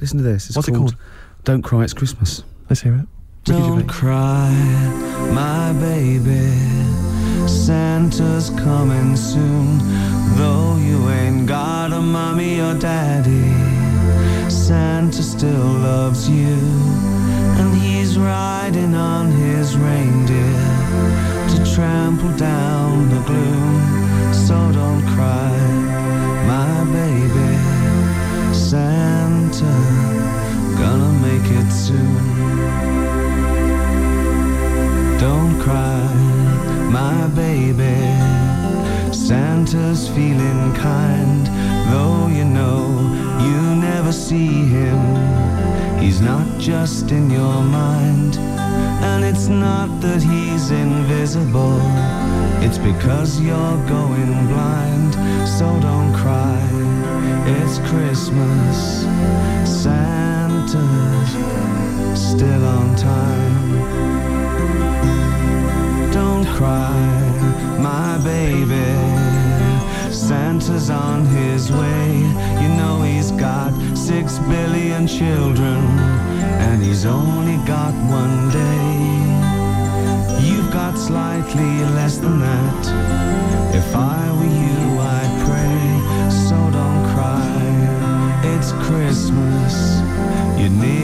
Listen to this. It's What's it called, called? Don't Cry, It's Christmas. Let's hear it. Ricky Don't Gervais. cry, my baby. Santa's coming soon. Though you ain't got a mommy or daddy, Santa still loves you. And he's riding on his reindeer to trample down the gloom. So don't cry, my baby. Santa, gonna make it soon. Don't cry, my baby. Santa's feeling kind, though you know you never see him. He's not just in your mind, and it's not that he's invisible. It's because you're going blind, so don't cry. It's Christmas, time. Don't cry, my baby. Santa's on his way. You know he's got six billion children, and he's only got one day. You've got slightly less than that. If I were you, I'd pray. So don't cry, it's Christmas. You need